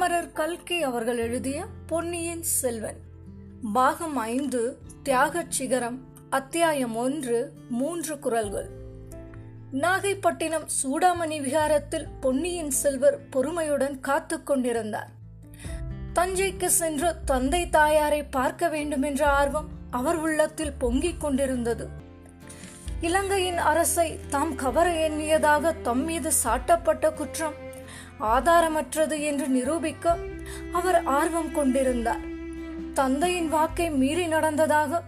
அமரர் கல்கி அவர்கள் எழுதிய பொன்னியின் செல்வன். பாகம் ஐந்து தியாகச் சிகரம் அத்தியாயம் ஒன்று மூன்று குரல்கள். நாகைப்பட்டினம் சூடாமணி விகாரத்தில் பொன்னியின் செல்வர் பொறுமையுடன் காத்து கொண்டிருந்தார். தஞ்சைக்கு சென்று தந்தை தாயாரை பார்க்க வேண்டும் என்ற ஆர்வம் அவர் உள்ளத்தில் பொங்கிக் கொண்டிருந்தது. இலங்கையின் அரசை தாம் கவர எண்ணியதாக தம் மீது சாட்டப்பட்ட குற்றம் ஆதாரமற்றது என்று நிரூபிக்க அவர் ஆர்வம் கொண்டிருந்தார். தந்தையின் வாக்கை மீறி நடந்ததாக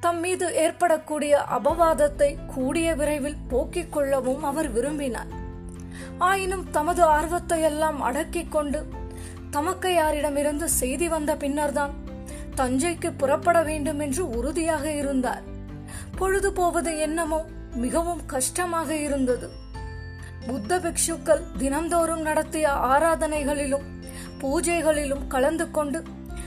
தம் மீது ஏற்படக்கூடிய அபவாதத்தை கூடிய விரைவில் போக்கிக் கொள்ளவும் அவர் விரும்பினார். ஆயினும் தமது ஆர்வத்தை எல்லாம் அடக்கிக் கொண்டு தமக்கையாரிடமிருந்து செய்தி வந்த பின்னர்தான் தஞ்சைக்கு புறப்பட வேண்டும் என்று உறுதியாக இருந்தார். பொழுது போவது என்னமோ மிகவும் கஷ்டமாக இருந்தது. புத்த பிக்ஷுக்கள் தினந்தோறும் நடத்திய ஆராதனைகளிலும் பூஜைகளிலும் கலந்து கொண்டு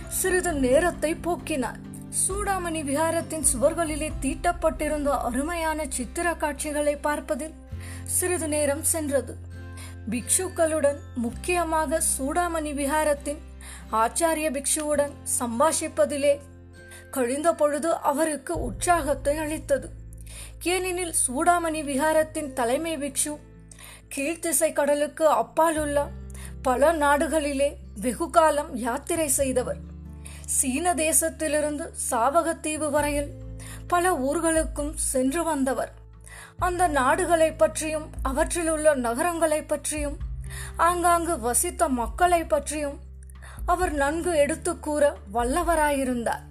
சிறிது நேரத்தை போக்கினார். சூடாமணி விகாரத்தின் சுவர்களிலே தீட்டப்பட்டிருந்த அருமையான சித்திர காட்சிகளை பார்ப்பதில் சிறிது நேரம் சென்றது. பிக்ஷுக்களுடன் முக்கியமாக சூடாமணி விகாரத்தின் ஆச்சாரிய பிக்ஷுவுடன் சம்பாஷிப்பதிலே கழிந்த பொழுது அவருக்கு உற்சாகத்தை அளித்தது. ஏனெனில் சூடாமணி விகாரத்தின் தலைமை பிக்ஷு கீழ்த்திசை கடலுக்கு அப்பாலுள்ள பல நாடுகளிலே வெகு காலம் யாத்திரை செய்தவர். சீன தேசத்திலிருந்து சாவகத்தீவு வரையில் பல ஊர்களுக்கும் சென்று வந்தவர். அந்த நாடுகளை பற்றியும் அவற்றில் உள்ள நகரங்களை பற்றியும் ஆங்காங்கு வசித்த மக்களை பற்றியும் அவர் நன்கு எடுத்து கூற வல்லவராயிருந்தார்.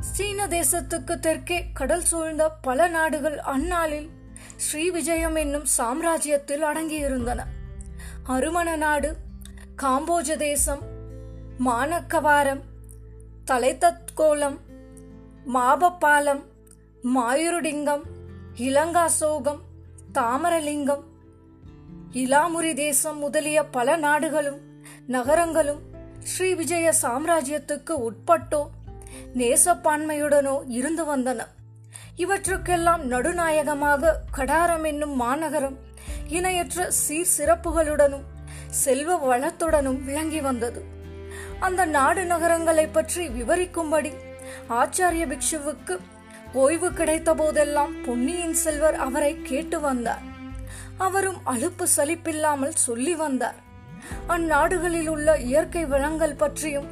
சீன தேசத்துக்கு தெற்கே கடல் சூழ்ந்த பல நாடுகள் அந்நாளில் ஸ்ரீ விஜயம் என்னும் சாம்ராஜ்யத்தில் அடங்கியிருந்தன. அருமண நாடு காம்போஜ தேசம் மானக்கவாரம் தலைத்தத்கோலம் மாபப்பாலம் மாயுருடிங்கம் இலங்காசோகம் தாமரலிங்கம் இலாமுரி தேசம் முதலிய பல நாடுகளும் நகரங்களும் ஸ்ரீ விஜய சாம்ராஜ்யத்துக்கு உட்பட்டோ நேசப்பான்மையுடனோ இருந்து வந்தன. இவற்றுக்கெல்லாம் நடுநாயகமாக கடாரம் என்னும் மாநகரம் இணையற்ற சீர் சிறப்புகளுடனும் செல்வ வளத்துடனும் விளங்கி வந்தது. அந்த நாடு நகரங்களை பற்றி விவரிக்கும்படி ஆச்சாரிய பிக்ஷுவுக்கு ஓய்வு கிடைத்த போதெல்லாம் பொன்னியின் செல்வர் அவரை கேட்டு வந்தார். அவரும் அலுப்பு சலிப்பில்லாமல் சொல்லி வந்தார். அந்நாடுகளில் உள்ள இயற்கை வளங்கள் பற்றியும்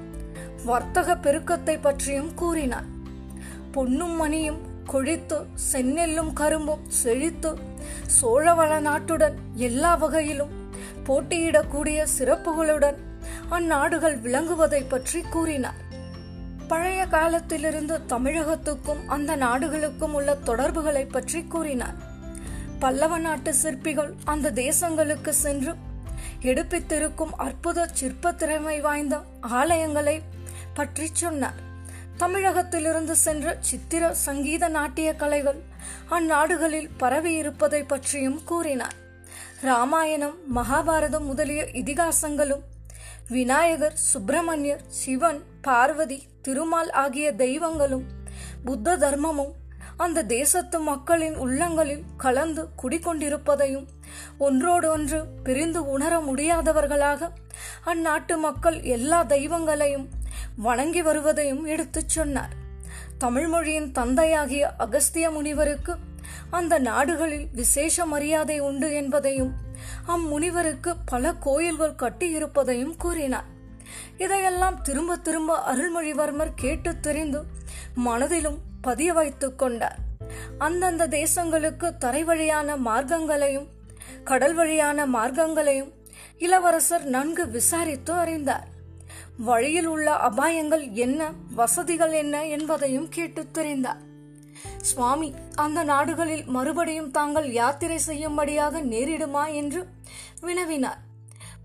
வர்த்தக பெருக்கத்தை பற்றியும் கூறினார். பொன்னும் மணியும் கொழித்து செந்நெல்லும் கரும்பும் செழித்து சோழவள நாட்டுடன் எல்லா வகையிலும் போட்டியிடக்கூடிய சிறப்புகளுடன் அந்நாடுகள் விளங்குவதை பற்றி கூறினார். பழைய காலத்திலிருந்து தமிழகத்துக்கும் அந்த நாடுகளுக்கும் உள்ள தொடர்புகளை பற்றி கூறினார். பல்லவ நாட்டு சிற்பிகள் அந்த தேசங்களுக்கு சென்று எடுப்பித்திருக்கும் அற்புத சிற்ப திறமை வாய்ந்த ஆலயங்களை பற்றி சொன்னார். தமிழகத்திலிருந்து சென்ற சித்திர சங்கீத நாட்டிய கலைகள் அந்நாடுகளில் பரவி இருப்பதை பற்றியும் கூறினார். ராமாயணம் மகாபாரதம் முதலிய இதிகாசங்களும் விநாயகர் சுப்பிரமணியர் சிவன் பார்வதி திருமால் ஆகிய தெய்வங்களும் புத்த தர்மமும் அந்த தேசத்து மக்களின் உள்ளங்களில் கலந்து குடிக்கொண்டிருப்பதையும் ஒன்றோடொன்று பிரிந்து உணர முடியாதவர்களாக அந்நாட்டு மக்கள் எல்லா தெய்வங்களையும் வணங்கி வருவதையும் எடுத்துச் சொன்னார். தமிழ் மொழியின் தந்தையாகிய அகஸ்திய முனிவருக்கு அந்த நாடுகளில் விசேஷ மரியாதை உண்டு என்பதையும் அம்முனிவருக்கு பல கோயில்கள் கட்டியிருப்பதையும் கூறினார். இதையெல்லாம் திரும்ப திரும்ப அருள்மொழிவர்மர் கேட்டு தெரிந்து மனதிலும் பதிய வைத்துக் கொண்டார். அந்தந்த தேசங்களுக்கு தரை வழியான மார்க்கங்களையும் கடல் வழியான மார்க்கங்களையும் இளவரசர் நன்கு விசாரித்து அறிந்தார். வழியில் உள்ள அபாயங்கள் என்ன வசதிகள் என்ன என்பதையும் கேட்டு தெரிந்தார். சுவாமி அந்த நாடுகளில் மறுபடியும் தாங்கள் யாத்திரை செய்யும்படியாக நேரிடுமா என்று வினவினார்.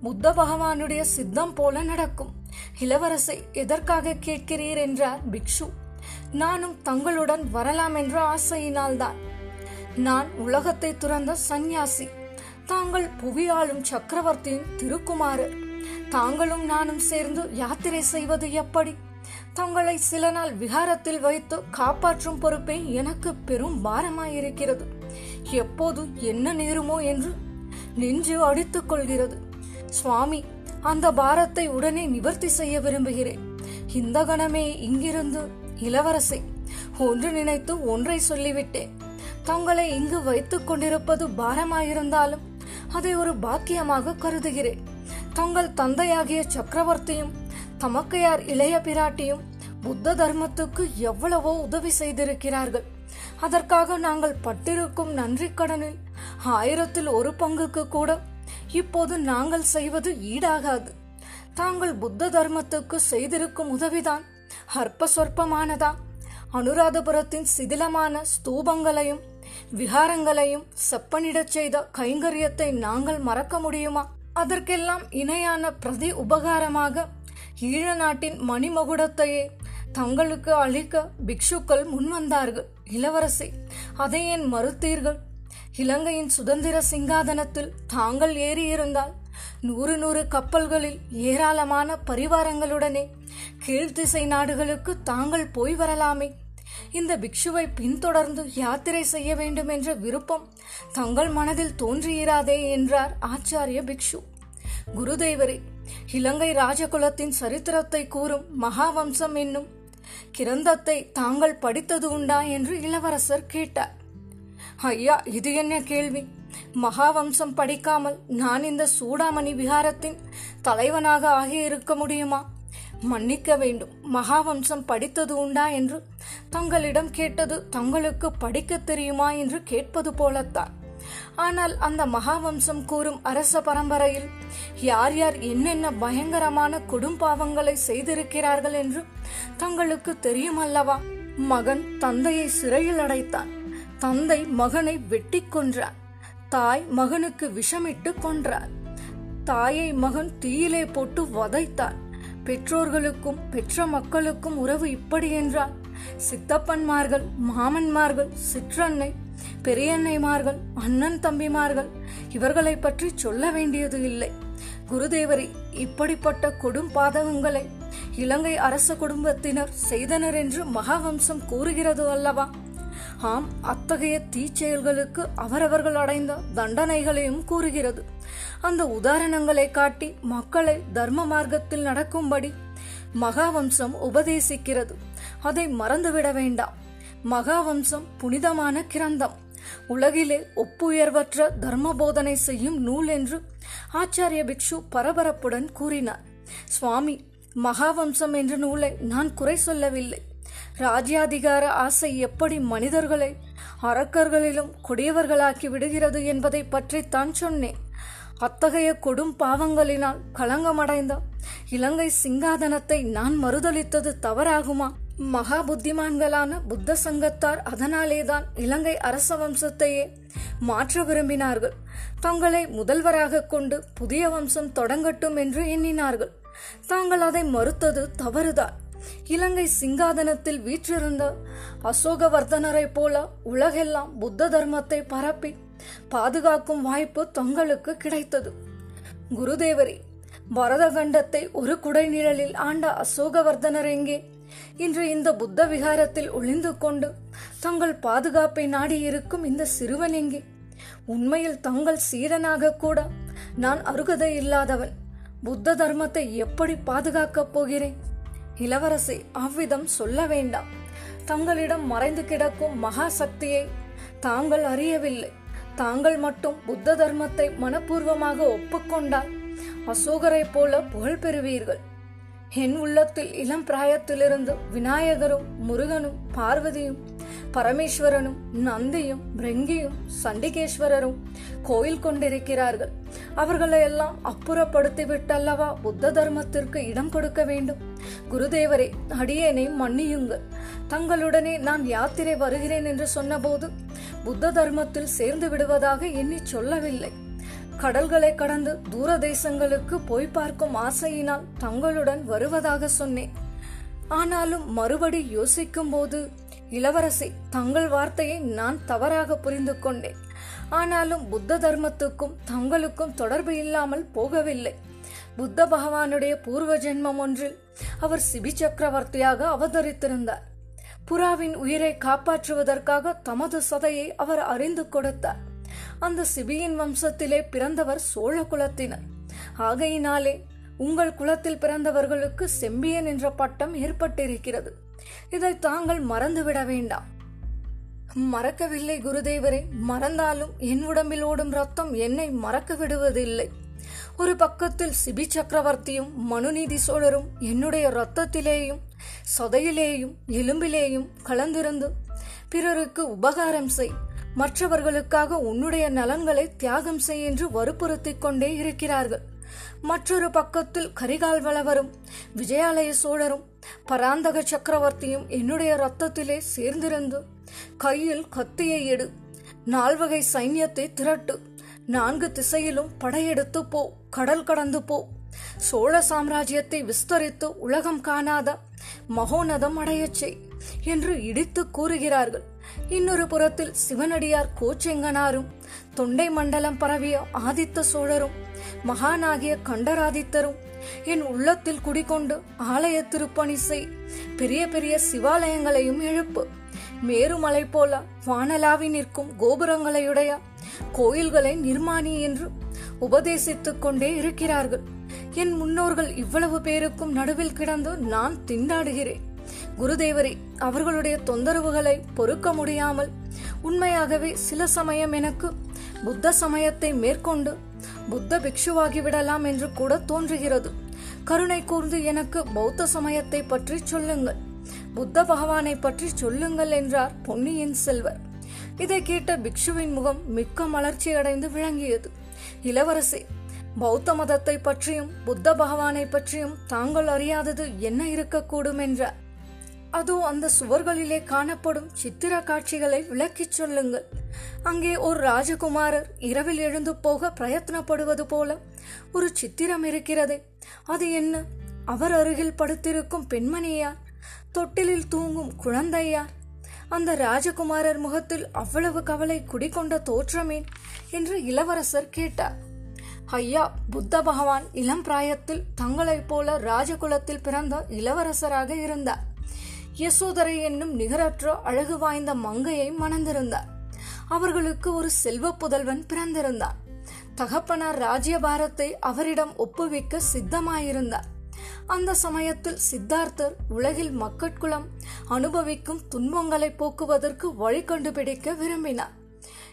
புத்த பகவானுடைய சித்தம் போல நடக்கும். இளவரசை எதற்காக கேட்கிறீர் என்றார் பிக்ஷு. நானும் தங்களுடன் வரலாம் என்ற ஆசையினால்தான். நான் உலகத்தை துறந்த சந்நியாசி. தாங்கள் புவியாளும் சக்கரவர்த்தியின் திருக்குமாரர். தாங்களும் நானும் சேர்ந்து யாத்திரை செய்வது எப்படி? தங்களை சில நாள் விகாரத்தில் வைத்து காப்பாற்றும் பொறுப்பே எனக்கு பெரும் பாரமாயிருக்கிறது. எப்போது என்ன நேருமோ என்று நெஞ்சு அடித்துக் கொள்கிறது. சுவாமி அந்த பாரத்தை உடனே நிவர்த்தி செய்ய விரும்புகிறேன். இந்த கணமே இங்கிருந்து இளவரசை ஒன்று நினைத்து ஒன்றை சொல்லிவிட்டேன். தங்களை இங்கு வைத்துக் கொண்டிருப்பது பாரமாயிருந்தாலும் அதை ஒரு பாக்கியமாக கருதுகிறேன். தங்கள் தந்தையாகிய சக்கரவர்த்தியும் தமக்கையார் இளைய பிராட்டியும் புத்த தர்மத்துக்கு எவ்வளவோ உதவி செய்திருக்கிறார்கள். அதற்காக நாங்கள் பட்டிருக்கும் நன்றி கடனில் ஆயிரத்தில் ஒரு பங்குக்கு கூட இப்போது நாங்கள் செய்வது ஈடாகாது. தாங்கள் புத்த தர்மத்துக்கு செய்திருக்கும் உதவிதான் அற்ப சொற்பமானதா அனுராதபுரத்தின் சிதிலமான ஸ்தூபங்களையும் விகாரங்களையும் செப்பனிடச் செய்த கைங்கரியத்தை நாங்கள் மறக்க முடியுமா? அதற்கெல்லாம் இணையான பிரதி உபகாரமாக ஈழ நாட்டின் மணிமகுடத்தையே தங்களுக்கு அளிக்க பிக்ஷுக்கள் முன்வந்தார்கள். இளவரசி அதை ஏன் மறுத்தீர்கள்? இலங்கையின் சுதந்திர சிங்காதனத்தில் தாங்கள் ஏறியிருந்தால் நூறு நூறு கப்பல்களில் ஏராளமான பரிவாரங்களுடனே கீழ்த்திசை நாடுகளுக்கு தாங்கள் போய் வரலாமே. இந்த பிக்ஷுவை பின்தொடர்ந்து யாத்திரை செய்ய வேண்டும் என்ற விருப்பம் தங்கள் மனதில் தோன்றியிராதே என்றார் ஆச்சாரிய பிக்ஷு. குருதேவரே இலங்கை ராஜகுலத்தின் சரித்திரத்தை கூறும் மகாவம்சம் என்னும் கிரந்தத்தை தாங்கள் படித்தது உண்டா என்று இளவரசர் கேட்டார். ஐயா இது என்ன கேள்வி? மகாவம்சம் படிக்காமல் நான் இந்த சூடாமணி விகாரத்தின் தலைவனாக ஆகியிருக்க முடியுமா? மன்னிக்க வேண்டும். மகாவம்சம் படித்தது உண்டா என்று? தங்களிடம் கேட்டது தங்களுக்கு படிக்க தெரியுமா என்று கேட்பது போலத்தான். ஆனால் அந்த மகாவம்சம் கூறும் அரச பரம்பரையில் யார் யார் என்னென்ன பயங்கரமான கொடும்பாவங்களை செய்திருக்கிறார்கள் என்று தங்களுக்கு தெரியும் அல்லவா மகன் தந்தையை சிறையில் அடைத்தான். தந்தை மகனை வெட்டி கொன்றார். தாய் மகனுக்கு விஷமிட்டு கொன்றார். தாயை மகன் தீயிலே போட்டு வதைத்தார் பெற்றோர்களுக்கும் பெற்ற மக்களுக்கும் உறவு இப்படி என்றால்? சித்தப்பன்மார்கள் மாமன்மார்கள் சிற்றன்னை பெரியன்னைமார்கள் அண்ணன் தம்பிமார்கள் இவர்களை பற்றி சொல்ல வேண்டியது இல்லை. குருதேவரி இப்படிப்பட்ட கொடும் பாதகங்களை இலங்கை அரச குடும்பத்தினர் செய்தனர் என்று மகாவம்சம் கூறுகிறது அல்லவா? ஆம் அத்தகைய தீச்செயல்களுக்கு அவரவர்கள் அடைந்த தண்டனைகளையும் கூறுகிறது. அந்த உதாரணங்களை காட்டி மக்களை தர்ம மார்க்கத்தில் நடக்கும்படி மகாவம்சம் உபதேசிக்கிறது. அதை மறந்துவிட வேண்டாம். மகாவம்சம் புனிதமான கிரந்தம். உலகிலே ஒப்புயர்வற்ற தர்ம போதனை செய்யும் நூல் என்று ஆச்சாரிய பிக்ஷு பரபரப்புடன் கூறினார். சுவாமி மகாவம்சம் என்ற நூலை நான் குறை சொல்லவில்லை. ராஜ்யாதிகார ஆசை எப்படி மனிதர்களை அரக்கர்களிலும் கொடியவர்களாக்கி விடுகிறது என்பதை பற்றித்தான் சொன்னேன். அத்தகைய கொடும் பாவங்களினால் களங்கமடைந்த இலங்கை சிங்காதனத்தை நான் மறுதளித்தது தவறாகுமா? மகா புத்திமான்களான புத்த சங்கத்தார் அதனாலேதான் இலங்கை அரச வம்சத்தையே மாற்ற விரும்பினார்கள். தங்களை முதல்வராக கொண்டு புதிய வம்சம் தொடங்கட்டும் என்று எண்ணினார்கள். தாங்கள் அதை மறுத்தது தவறுதான். இலங்கை சிங்காதனத்தில் வீற்றிருந்த அசோகவர்தனரைப் போல உலகெல்லாம் புத்த தர்மத்தை பரப்பி பாதுகாக்கும் வாய்ப்பு தங்களுக்கு கிடைத்தது. குருதேவரி பரதகண்டத்தை ஒரு குடைநிழலில் ஆண்ட அசோகவர்தனர் எங்கே? இன்று இந்த புத்த விகாரத்தில் ஒளிந்து கொண்டு தங்கள் பாதுகாப்பை நாடி இருக்கும் இந்த சிறுவன் எங்கே? உண்மையில் தங்கள் சீடனாக கூட நான் அருகதை இல்லாதவன் புத்த தர்மத்தை எப்படி பாதுகாக்கப் போகிறேன்? இளவரசி அவ்விதம் சொல்ல வேண்டாம். தங்களிடம் மறைந்து கிடக்கும் மகா சக்தியை தாங்கள் அறியவில்லை. தாங்கள் மட்டும் புத்த தர்மத்தை மனப்பூர்வமாக ஒப்புக்கொண்டால் அசோகரை போல புகழ் பெறுவீர்கள். என் உள்ளத்தில் இளம் பிராயத்திலிருந்து விநாயகரும் முருகனும் பார்வதியும் பரமேஸ்வரனும் நந்தியும் பிரெங்கியும் சண்டிகேஸ்வரரும் கோயில் கொண்டிருக்கிறார்கள். அவர்களை எல்லாம் அப்புறப்படுத்தி விட்டல்லவா புத்த தர்மத்திற்கு இடம் கொடுக்க வேண்டும்? குருதேவரே அடியேனை மன்னியுங்கள். தங்களுடனே நான் யாத்திரை வருகிறேன் என்று சொன்னபோது புத்த தர்மத்தில் சேர்ந்து விடுவதாக எண்ணி சொல்லவில்லை. கடல்களை கடந்து தூர தேசங்களுக்கு போய் பார்க்கும் ஆசையினால் தங்களுடன் வருவதாக சொன்னேன். ஆனாலும் மறுபடி யோசிக்கும் போது இளவரசி தங்கள் வார்த்தையை நான் தவறாக புரிந்து கொண்டேன். ஆனாலும் புத்த தர்மத்துக்கும் தங்களுக்கும் தொடர்பு இல்லாமல் போகவில்லை. புத்த பகவானுடைய பூர்வ ஜென்மம் ஒன்றில் அவர் சிபி சக்கரவர்த்தியாக அவதரித்திருந்தார். புறாவின் உயிரை காப்பாற்றுவதற்காக தமது சதையை அவர் அறிந்து கொடுத்தார். அந்த சிபியின் வம்சத்திலே பிறந்தவர் சோழ குலத்தினர். ஆகையினாலே உங்கள் குலத்தில் பிறந்தவர்களுக்கு செம்பியன் என்ற பட்டம் ஏற்பட்டிருக்கிறது. இதை தாங்கள் மறந்துவிட வேண்டாம். மறக்கவில்லை குருதேவரே மறந்தாலும் என் உடம்பில் ஓடும் ரத்தம் என்னை மறக்க விடுவதில்லை. ஒரு பக்கத்தில் சிபி சக்கரவர்த்தியும் மனுநீதி சோழரும் என்னுடைய ரத்தத்திலேயும் சதையிலேயும் எலும்பிலேயும் கலந்திருந்து பிறருக்கு உபகாரம் செய் மற்றவர்களுக்காக உன்னுடைய நலன்களை தியாகம் செய் என்று வற்புறுத்திக் கொண்டே இருக்கிறார்கள். மற்றொரு பக்கத்தில் கரிகால் வளவரும் விஜயாலய சோழரும் பராந்தக சக்கரவர்த்தியும் என்னுடைய ரத்தத்திலே சேர்ந்திருந்து கையில் கத்தியை எடு நால்வகை சைன்யத்தை திரட்டு நான்கு திசையிலும் படையெடுத்து போ கடல் கடந்து போ. சோழ சாம்ராஜ்யத்தை விஸ்தரித்து உலகம் காணாத மகோனதம் அடையச் செய் என்று இடித்து கூறுகிறார்கள். இன்னொரு புறத்தில் சிவனடியார் கோச்செங்கனாரும் தொண்டை மண்டலம் பரவிய ஆதித்த சோழரும் மகானாகிய கண்டராதித்தரும் என் உள்ளத்தில் குடிகொண்டு ஆலய திருப்பணி செய் பெரிய பெரிய சிவாலயங்களையும் எழுப்பு மேருமலை போல வானலாவி நிற்கும் கோபுரங்களையுடைய கோயில்களை நிர்மாணி என்று உபதேசித்துக் கொண்டே இருக்கிறார்கள். என் முன்னோர்கள் இவ்வளவு பேருக்கும் நடுவில் கிடந்து நான் திண்டாடுகிறேன். குருதேவரே அவர்களுடைய தொந்தரவுகளை பொறுக்க முடியாமல் உண்மையாகவே சில சமயம் எனக்கு புத்த சமயத்தை மேற்கொண்டு புத்த பிக்ஷுவாகி விடலாம் என்று கூட தோன்றுகிறது. கருணை கூர்ந்து எனக்கு பௌத்த சமயத்தை பற்றி சொல்லுங்கள். புத்த பகவானை பற்றி சொல்லுங்கள் என்றார் பொன்னியின் செல்வர். இதை கேட்ட பிக்ஷுவின் முகம் மிக்க மலர்ச்சி அடைந்து விளங்கியது. இளவரசி பௌத்த மதத்தை பற்றியும் புத்த பகவானை பற்றியும் தாங்கள் அறியாதது என்ன இருக்கக்கூடும் என்றார். அதோ அந்த சுவர்களிலே காணப்படும் சித்திர காட்சிகளை விளக்கிச் சொல்லுங்கள். அங்கே ஒரு ராஜகுமாரர் இரவில் எழுந்து போக பிரயத்னப்படுவது போல ஒரு சித்திரம் இருக்கிறதே. அது என்ன? அவர் அருகில் படுத்திருக்கும் பெண்மணியார் தொட்டிலில் தூங்கும் குழந்தையார் அந்த ராஜகுமாரர் முகத்தில் அவ்வளவு கவலை குடிகொண்ட தோற்றமேன்? என்று இளவரசர் கேட்டார். ஐயா புத்த பகவான் இளம் பிராயத்தில் தங்களைப் போல ராஜகுலத்தில் பிறந்த இளவரசராக இருந்தார். யசோதரை என்னும் நிகரற்ற அழகு வாய்ந்த மங்கையை மணந்திருந்தார். அவர்களுக்கு ஒரு செல்வ புதல்வன் பிறந்திருந்தார். தகப்பனார் ராஜ்யபாரத்தை அவரிடம் ஒப்புவிக்க சித்தமாயிருந்தார். அந்த சமயத்தில் சித்தார்த்தர் உலகில் மக்கட்குளம் அனுபவிக்கும் துன்பங்களை போக்குவதற்கு வழி கண்டுபிடிக்க விரும்பினார்.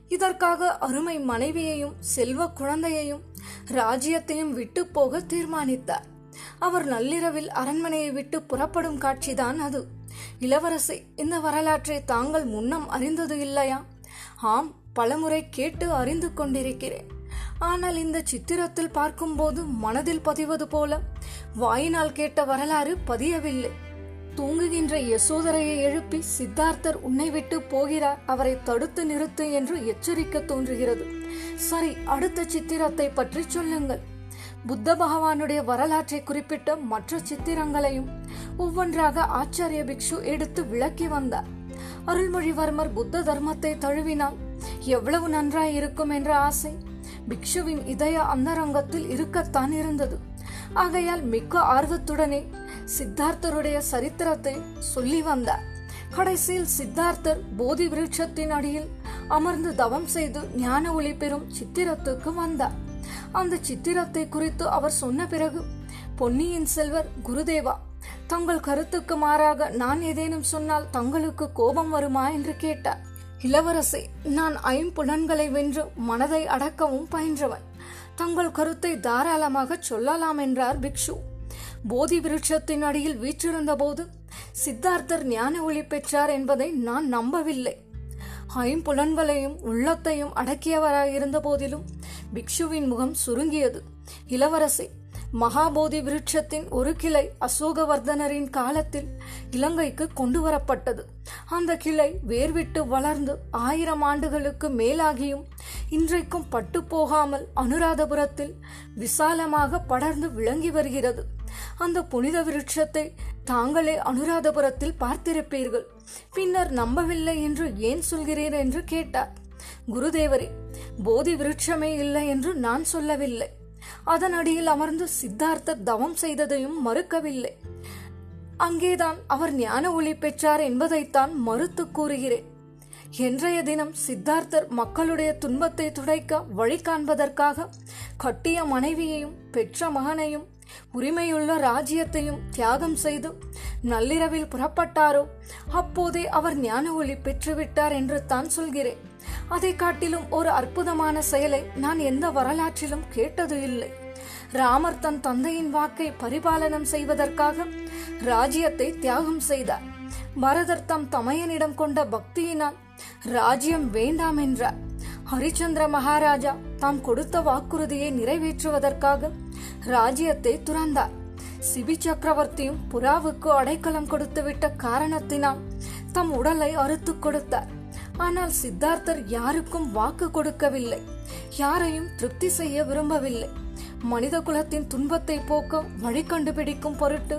இதற்காக அருமை மனைவியையும் செல்வ குழந்தையையும் ராஜ்யத்தையும் விட்டு போக தீர்மானித்தார். அவர் நள்ளிரவில் அரண்மனையை விட்டு புறப்படும் காட்சிதான் அது. இளவரசி இந்த வரலாற்றை தாங்கள் முன்னம் அறிந்தது இல்லையா? ஆம் பலமுறை கேட்டு அறிந்து கொண்டிருக்கிறேன். ஆனால் இந்த சித்திரத்தில் பார்க்கும்போது மனதில் பதிவது போல வாயினால் கேட்ட வரலாறு பதியவில்லை. தூங்குகின்ற யசோதரையை எழுப்பி சித்தார்த்தர் உன்னை விட்டு போகிறார். அவரை தடுத்து நிறுத்து என்று எச்சரிக்க தோன்றுகிறது. சரி அடுத்த சித்திரத்தை பற்றி சொல்லுங்கள். புத்த பகவானுடைய வரலாற்றை குறிப்பிட்ட மற்ற சித்திரங்களையும் ஒவ்வொன்றாக ஆச்சாரிய பிக்ஷு எடுத்து விளக்கி வந்தார். அருள்மொழிவர்மர் புத்த தர்மத்தை தழுவினால் எவ்வளவு நன்றாய் இருக்கும் என்ற ஆசை பிக்ஷுவின் இதய அந்தரங்கத்தில் இருக்கத்தான் இருந்தது. ஆகையால் மிக்க ஆர்வத்துடனே சித்தார்த்தருடைய சரித்திரத்தை சொல்லி வந்தார். கடைசியில் சித்தார்த்தர் போதி விருட்சத்தின் அடியில் அமர்ந்து தவம் செய்து ஞான ஒளி பெறும் சித்திரத்துக்கு வந்தார். அந்த சித்திரத்தை குறித்து அவர் சொன்ன பிறகு பொன்னியின் செல்வர் குருதேவா தங்கள் கருத்துக்கு மாறாக நான் ஏதேனும் சொன்னால் தங்களுக்கு கோபம் வருமா என்று கேட்டார். இளவரசே நான் ஐம்புலன்களை வென்று மனதை அடக்கவும் பயின்றவன். தங்கள் கருத்தை தாராளமாக சொல்லலாம் என்றார் பிக்ஷு. போதி விருட்சத்தின் அடியில் வீற்றிருந்த போது சித்தார்த்தர் ஞான ஒளி பெற்றார் என்பதை நான் நம்பவில்லை. ஐம்புலன்களையும் உள்ளத்தையும் அடக்கியவராயிருந்த போதிலும் பிக்ஷுவின் முகம் சுருங்கியது. இளவரசி மகாபோதி விருட்சத்தின் ஒரு கிளை அசோகவர்தனரின் காலத்தில் இலங்கைக்கு கொண்டு வரப்பட்டது அந்த கிளை வேர்விட்டு வளர்ந்து ஆயிரம் ஆண்டுகளுக்கு மேலாகியும் இன்றைக்கும் பட்டு போகாமல் அனுராதபுரத்தில் விசாலமாக படர்ந்து விளங்கி வருகிறது. அந்த புனித விருட்சத்தை தாங்களே அனுராதபுரத்தில் பார்த்திருப்பீர்கள். பின்னர் நம்பவில்லை என்று ஏன் சொல்கிறீர் என்று கேட்டார். குருதேவரே போதி விருட்சமே இல்லை என்று நான் சொல்லவில்லை. அதன் அடியில் அமர்ந்து சித்தார்த்தர் தவம் செய்ததையும் மறுக்கவில்லை. அங்கேதான் அவர் ஞான ஒளி பெற்றார் என்பதைத்தான் மறுத்து கூறுகிறேன். என்றைய தினம் சித்தார்த்தர் மக்களுடைய துன்பத்தை துடைக்க வழி காண்பதற்காக கட்டிய மனைவியையும் பெற்ற மகனையும் உரிமையுள்ள ராஜ்யத்தையும் தியாகம் செய்து நள்ளிரவில் புறப்பட்டாரோ அப்போதே அவர் ஞான ஒளி பெற்றுவிட்டார் என்று தான் சொல்கிறேன். அதை காட்டிலும் ஒரு அற்புதமான செயலை நான் எந்த வரலாற்றிலும் கேட்டது இல்லை. ராமர் தன் தந்தையின் வாக்கை பரிபாலனம் செய்வதற்காக ராஜ்யத்தை தியாகம் செய்தார். பரதர் தம் தமையனிடம் கொண்ட பக்தியினால் ராஜ்யம் வேண்டாம் என்றார். ஹரிச்சந்திர மகாராஜா தாம் கொடுத்த வாக்குறுதியை நிறைவேற்றுவதற்காக ராஜ்யத்தை துறந்தார். சிபி சக்கரவர்த்தியும் புறாவுக்கு அடைக்கலம் கொடுத்துவிட்ட காரணத்தினால் தம் உடலை அறுத்து கொடுத்தார். ஆனால் சித்தார்த்தர் யாருக்கும் வாக்கு கொடுக்கவில்லை. யாரையும் திருப்தி செய்ய விரும்பவில்லை. மனித குலத்தின் துன்பத்தை போக்க வழி கண்டுபிடிக்கும் பொருட்டு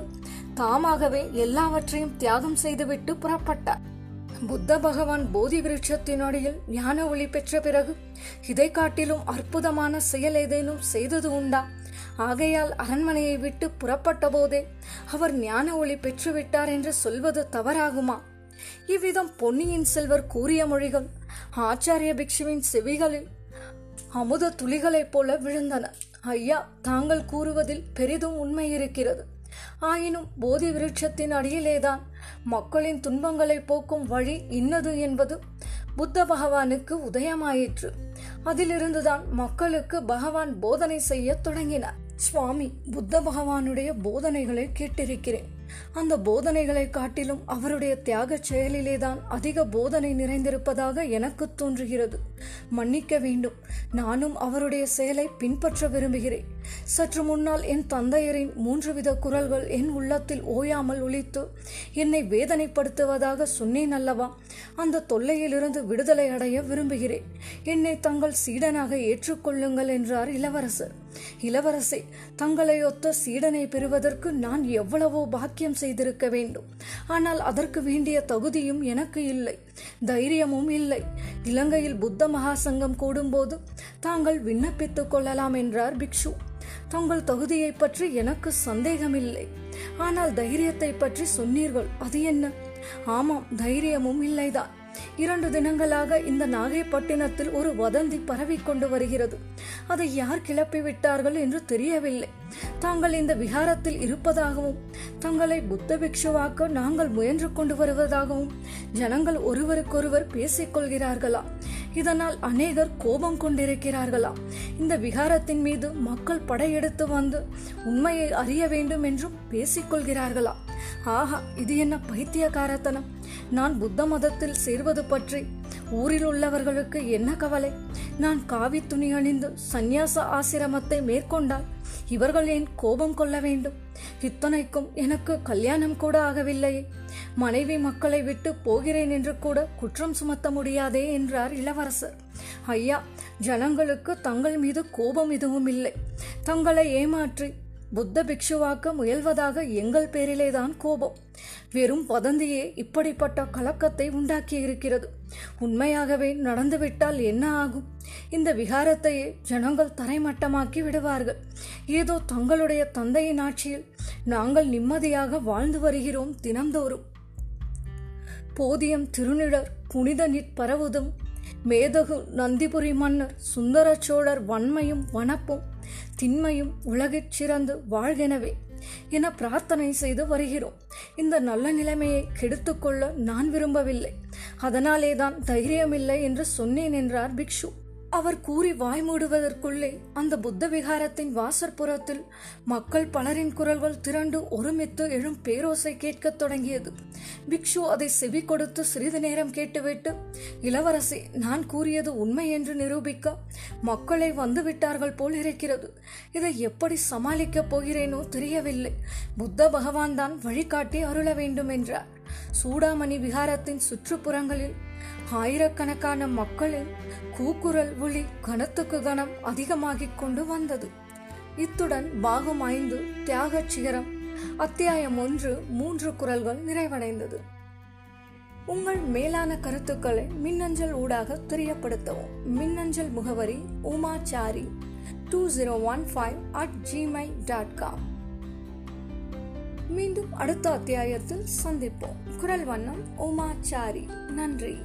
தாமாகவே எல்லாவற்றையும் தியாகம் செய்துவிட்டு புறப்பட்டார். புத்த பகவான் போதி விருட்சத்தின் அடியில் ஞான ஒளி பெற்ற பிறகு இதை காட்டிலும் அற்புதமான செயல் ஏதேனும் செய்தது உண்டா? ஆகையால் அரண்மனையை விட்டு புறப்பட்ட போதே அவர் ஞான ஒளி பெற்றுவிட்டார் என்று சொல்வது தவறாகுமா? இவ்விதம் பொன்னியின் செல்வர் கூறிய மொழிகள் ஆச்சாரிய பிக்ஷுவின் செவிகளில் அமுத துளிகளைப் போல விழுந்தன. ஐயா தாங்கள் கூறுவதில் பெரிதும் உண்மை இருக்கிறது. ஆயினும் போதி விருட்சத்தின் அடியிலேதான் மக்களின் துன்பங்களை போக்கும் வழி இன்னது என்பது புத்த பகவானுக்கு உதயமாயிற்று. அதிலிருந்துதான் மக்களுக்கு பகவான் போதனை செய்ய தொடங்கினார். சுவாமி புத்த பகவானுடைய போதனைகளை கேட்டிருக்கிறேன். அந்த போதனைகளை காட்டிலும் அவருடைய தியாக செயலிலேதான் அதிக போதனை நிறைந்திருப்பதாக எனக்கு தோன்றுகிறது. மன்னிக்க வேண்டும். நானும் அவருடைய செயலை பின்பற்ற விரும்புகிறேன். சற்று முன்னால் என் தந்தையரின் மூன்று வித குரல்கள் என் உள்ளத்தில் ஓயாமல் ஒழித்து என்னை வேதனைப்படுத்துவதாக சொன்னேன் அல்லவா? அந்த தொல்லையிலிருந்து விடுதலை அடைய விரும்புகிறேன். என்னை தங்கள் சீடனாக ஏற்றுக்கொள்ளுங்கள் என்றார் இளவரசர். இளவரசே தங்களை ஒத்த சீடனை பெறுவதற்கு நான் எவ்வளவோ பாக்கியம் செய்திருக்க வேண்டும். ஆனால் அதற்கு வேண்டிய தகுதியும் எனக்கு இல்லை. தைரியமும் இல்லை. இலங்கையில் புத்த மகாசங்கம் கூடும்போது தாங்கள் விண்ணப்பித்துக் கொள்ளலாம் என்றார் பிக்ஷு. தங்கள் தகுதியை பற்றி எனக்கு சந்தேகமில்லை. ஆனால் தைரியத்தை பற்றி சொன்னீர்கள். அது என்ன? ஆமாம் தைரியமும் இல்லைதான். இரண்டு தினங்களாக இந்த நாகைப்பட்டினத்தில் ஒரு வதந்தி பரவிக் கொண்டு வருகிறது. அதை யார் கிளப்பி விட்டார்கள் என்று தெரியவில்லை. தாங்கள் இந்த விகாரத்தில் இருப்பதாகவும் தங்களை புத்த பிக்ஷுவாக்க நாங்கள் முயன்று கொண்டு வருவதாகவும் ஜனங்கள் ஒருவருக்கொருவர் பேசிக் கொள்கிறார்களா? இதனால் அநேகர் கோபம் கொண்டிருக்கிறார்களா? இந்த விகாரத்தின் மீது மக்கள் படையெடுத்து வந்து உண்மையை அறிய வேண்டும் என்றும் பேசிக்கொள்கிறார்களா ஆஹா இது என்ன பைத்தியகாரத்தனம் நான் புத்த மதத்தில் சேர்வது பற்றி ஊரில் உள்ளவர்களுக்கு என்ன கவலை? நான் காவி துணி அணிந்து சந்நியாச ஆசிரமத்தை மேற்கொண்டால் இவர்கள் ஏன் கோபம் கொள்ள வேண்டும்? இத்தனைக்கும் எனக்கு கல்யாணம் கூட ஆகவில்லையே. மனைவி மக்களை விட்டு போகிறேன் என்று கூட குற்றம் சுமத்த முடியாதே என்றார் இளவரசர். ஐயா ஜனங்களுக்கு தங்கள் மீது கோபம் எதுவும் இல்லை. தங்களை ஏமாற்றி புத்த பிக்ஷுவாக்க முயல்வதாக எங்கள் பேரிலேதான் கோபம். வெறும் வதந்தியே இப்படிப்பட்ட கலக்கத்தை உண்டாக்கி இருக்கிறது உண்மையாகவே நடந்துவிட்டால் என்ன ஆகும்? இந்த விகாரத்தையே ஜனங்கள் தரைமட்டமாக்கி விடுவார்கள். ஏதோ தங்களுடைய தந்தையின் ஆட்சியில் நாங்கள் நிம்மதியாக வாழ்ந்து வருகிறோம் தினந்தோறும் போதியம் திருநிழர் புனித நிற்பரவுதும் மேதகு நந்திபுரி மன்னர் சுந்தர சோழர் வன்மையும் வனப்பும் திண்மையும் உலகிற் சிறந்து வாழ்கெனவே என பிரார்த்தனை செய்து வருகிறோம். இந்த நல்ல நிலைமையை கெடுத்துக்கொள்ள நான் விரும்பவில்லை. அதனாலேதான் தைரியமில்லை என்று சொன்னேன் என்றார் பிக்ஷு. அவர் கூறி வாய் மூடுவதற்குள்ளே அந்த புத்த விகாரத்தின் வாசற்புறத்தில் மக்கள் பலரின் குரல்கள் திரண்டு ஒருமித்து எழும் பேரோசை கேட்கத் தொடங்கியது. பிக்ஷு அதை செவி கொடுத்து சிறிது நேரம் கேட்டுவிட்டு இளவரசி நான் கூறியது உண்மை என்று நிரூபிக்க மக்களை வந்துவிட்டார்கள் போல் இருக்கிறது. இதை எப்படி சமாளிக்கப் போகிறேனோ தெரியவில்லை. புத்த பகவான் தான் வழிகாட்டி அருள வேண்டும் என்றார். சூடாமணி விகாரத்தின் சுற்றுப்புறங்களில் ஆயிரக்கணக்கான மக்களின் கூக்குரல் ஒளி கணத்துக்கு கனம் அதிகமாகிக் கொண்டு வந்தது. இத்துடன் பாகம் ஐந்து தியாகச் சிகரம் அத்தியாயம் ஒன்று மூன்று குரல்கள் நிறைவடைந்தது. உங்கள் மேலான கருத்துக்களை மின்னஞ்சல் ஊடாக தெரியப்படுத்தவும். மின்னஞ்சல் முகவரி Umachari two zero one five at Gmail dot com மீண்டும் அடுத்த அத்தியாயத்தில் சந்திப்போம். குரல் வண்ணம் உமாச்சாரி. நன்றி.